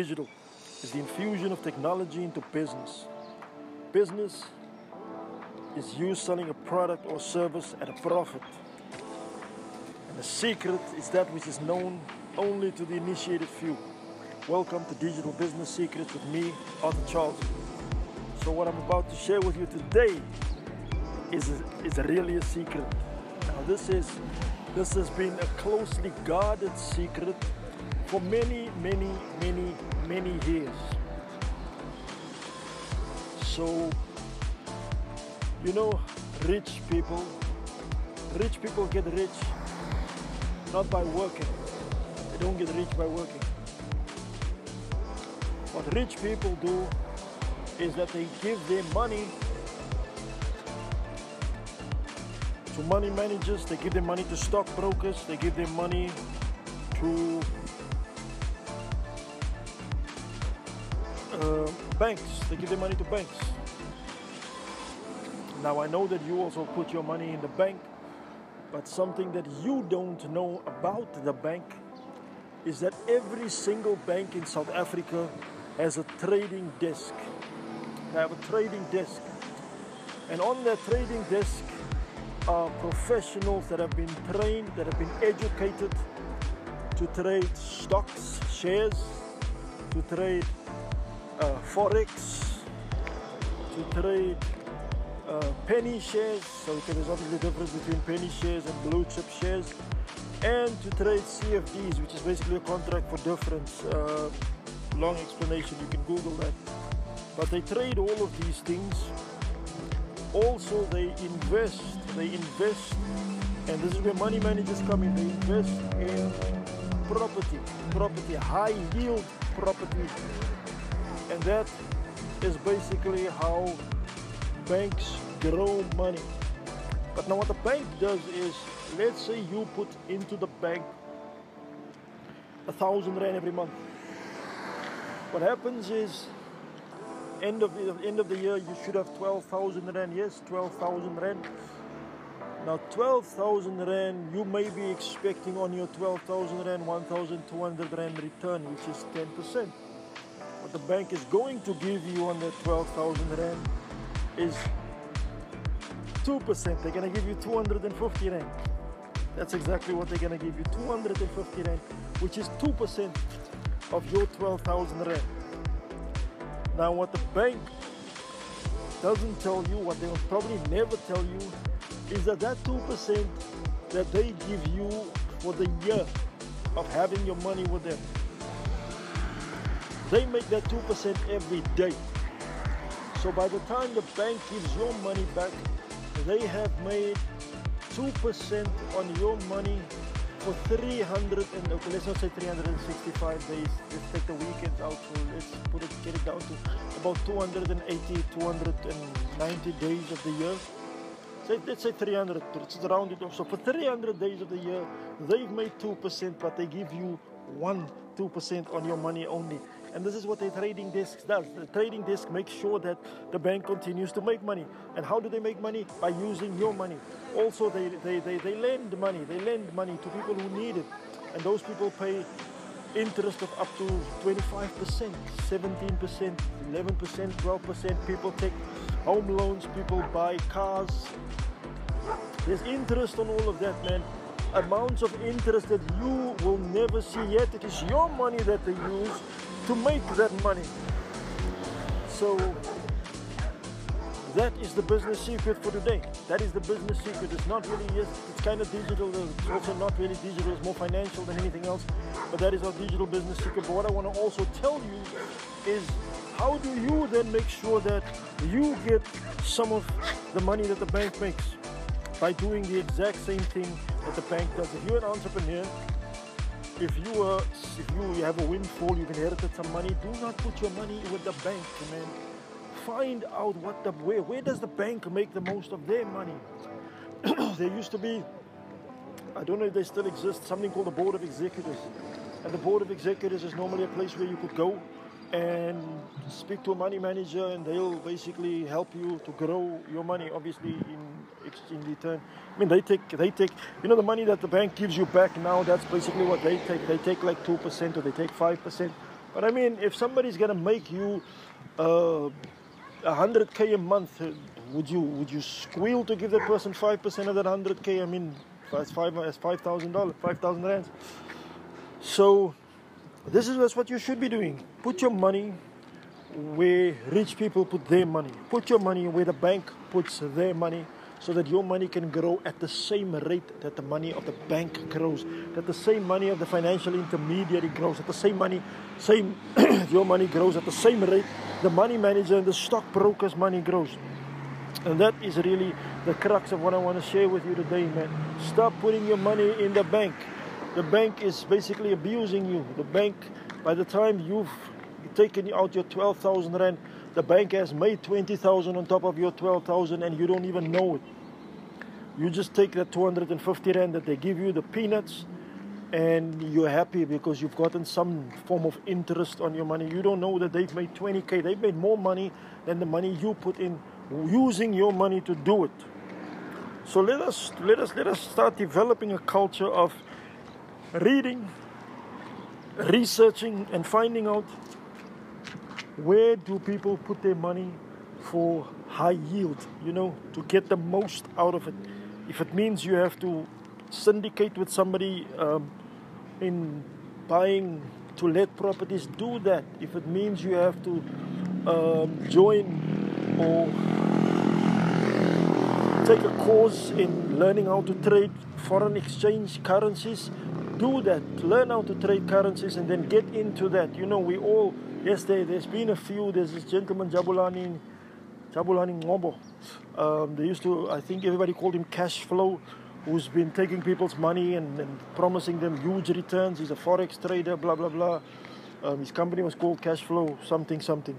digital is the infusion of technology into business. Business is you selling a product or service at a profit. And the secret is that which is known only to the initiated few. Welcome to Digital Business Secrets with me, Arthur Charles. So, what I'm about to share with you today is, is really a secret. Now, this is this has been a closely guarded secret for many, many, many, many years. So, you know, rich people, rich people get rich not by working. They don't get rich by working. What rich people do is that they give their money to money managers, they give their money to stockbrokers, they give their money to uh, banks, they give their money to banks. Now, I know that you also put your money in the bank, but something that you don't know about the bank is that every single bank in South Africa has a trading desk. They have a trading desk. And on that trading desk are professionals that have been trained, that have been educated to trade stocks, shares, to trade uh, forex, to trade uh, penny shares. So there's obviously the difference between penny shares and blue chip shares, and to trade CFDs, which is basically a contract for difference. Uh, long explanation, you can Google that. But they trade all of these things. Also, they invest. They invest, and this is where money managers come in. They invest in property, property, high yield property, and that is basically how banks grow money. But now, what the bank does is, let's say you put into the bank a thousand rand every month. What happens is, end of the end of the year, you should have twelve thousand rand. Yes, twelve thousand rand. Now, twelve thousand rand, you may be expecting on your twelve thousand rand, one thousand two hundred rand return, which is ten percent. The bank is going to give you on that twelve thousand rand is 2%. They're going to give you 250 Rand. That's exactly what they're going to give you 250 Rand, which is 2% of your 12,000 Rand. Now, what the bank doesn't tell you, what they will probably never tell you, is that that 2% that they give you for the year of having your money with them, they make that 2% every day. So by the time the bank gives your money back, they have made 2% on your money for 300 and okay, let's not say 365 days. Let's take the weekends out. So let's put it, get it down to about 280, 290 days of the year. Say, let's say 300, let's round it off. So for 300 days of the year, they've made 2%, but they give you 1 2% on your money only. And this is what the trading desk does. The trading desk makes sure that the bank continues to make money. And how do they make money? By using your money. Also, they, they, they, they lend money. They lend money to people who need it. And those people pay interest of up to 25%, 17%, 11%, 12%. People take home loans, people buy cars. There's interest on all of that, man amounts of interest that you will never see yet. It is your money that they use to make that money. So that is the business secret for today. That is the business secret. It's not really, yes, it's kind of digital. It's also not really digital. It's more financial than anything else. But that is our digital business secret. But what I want to also tell you is how do you then make sure that you get some of the money that the bank makes by doing the exact same thing that the bank does. If you're an entrepreneur, if you are, if you have a windfall, you've inherited some money, do not put your money with the bank, man. Find out what the where where does the bank make the most of their money. there used to be, I don't know if they still exist, something called the Board of Executors, and the Board of Executors is normally a place where you could go and speak to a money manager and they'll basically help you to grow your money obviously in in return i mean they take they take you know the money that the bank gives you back now that's basically what they take they take like 2% or they take 5% But I mean, if somebody's gonna make you uh, 100k a month, would you would you squeal to give that person five percent of that 100k? I mean, that's five that's five thousand dollars, five thousand rands. So this is what you should be doing. Put your money where rich people put their money. Put your money where the bank puts their money so that your money can grow at the same rate that the money of the bank grows, that the same money of the financial intermediary grows, that the same money, same your money grows at the same rate the money manager and the stockbroker's money grows. And that is really the crux of what I want to share with you today, man. Stop putting your money in the bank. The bank is basically abusing you. The bank, by the time you've taken out your 12,000 rand, the bank has made 20,000 on top of your 12,000 and you don't even know it. You just take that 250 rand that they give you, the peanuts, and you're happy because you've gotten some form of interest on your money. You don't know that they've made 20k. They've made more money than the money you put in using your money to do it. So let us let us let us start developing a culture of reading, researching and finding out where do people put their money for high yield, you know, to get the most out of it. If it means you have to syndicate with somebody um, in buying to let properties, do that. If it means you have to um, join or take a course in learning how to trade foreign exchange currencies, do that. Learn how to trade currencies and then get into that. You know, we all Yes, there, there's been a few. There's this gentleman, Jabulani, Jabulani Ngombo. Um, they used to, I think everybody called him Cash Flow, who's been taking people's money and, and promising them huge returns. He's a forex trader, blah, blah, blah. Um, his company was called Cash Flow, something, something.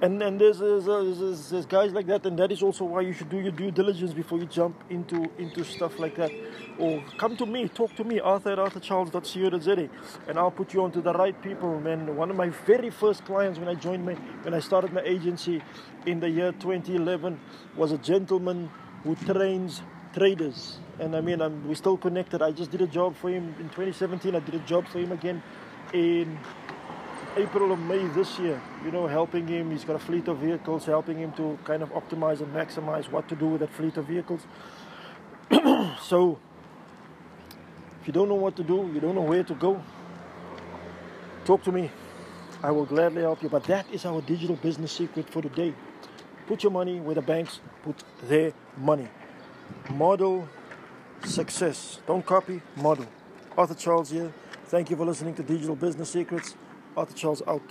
And and there's, there's, there's, there's, guys like that, and that is also why you should do your due diligence before you jump into into stuff like that. Or come to me, talk to me, Arthur at arthurcharles.co.za, and I'll put you onto the right people, man. One of my very first clients when I joined my when I started my agency in the year 2011 was a gentleman who trains traders. And I mean, I'm, we're still connected. I just did a job for him in 2017. I did a job for him again in April or May this year, you know, helping him. He's got a fleet of vehicles, helping him to kind of optimize and maximize what to do with that fleet of vehicles. so, if you don't know what to do, you don't know where to go, talk to me. I will gladly help you. But that is our digital business secret for today. Put your money where the banks put their money. Model success. Don't copy, model. Arthur Charles here. Thank you for listening to Digital Business Secrets. Arthur Charles out.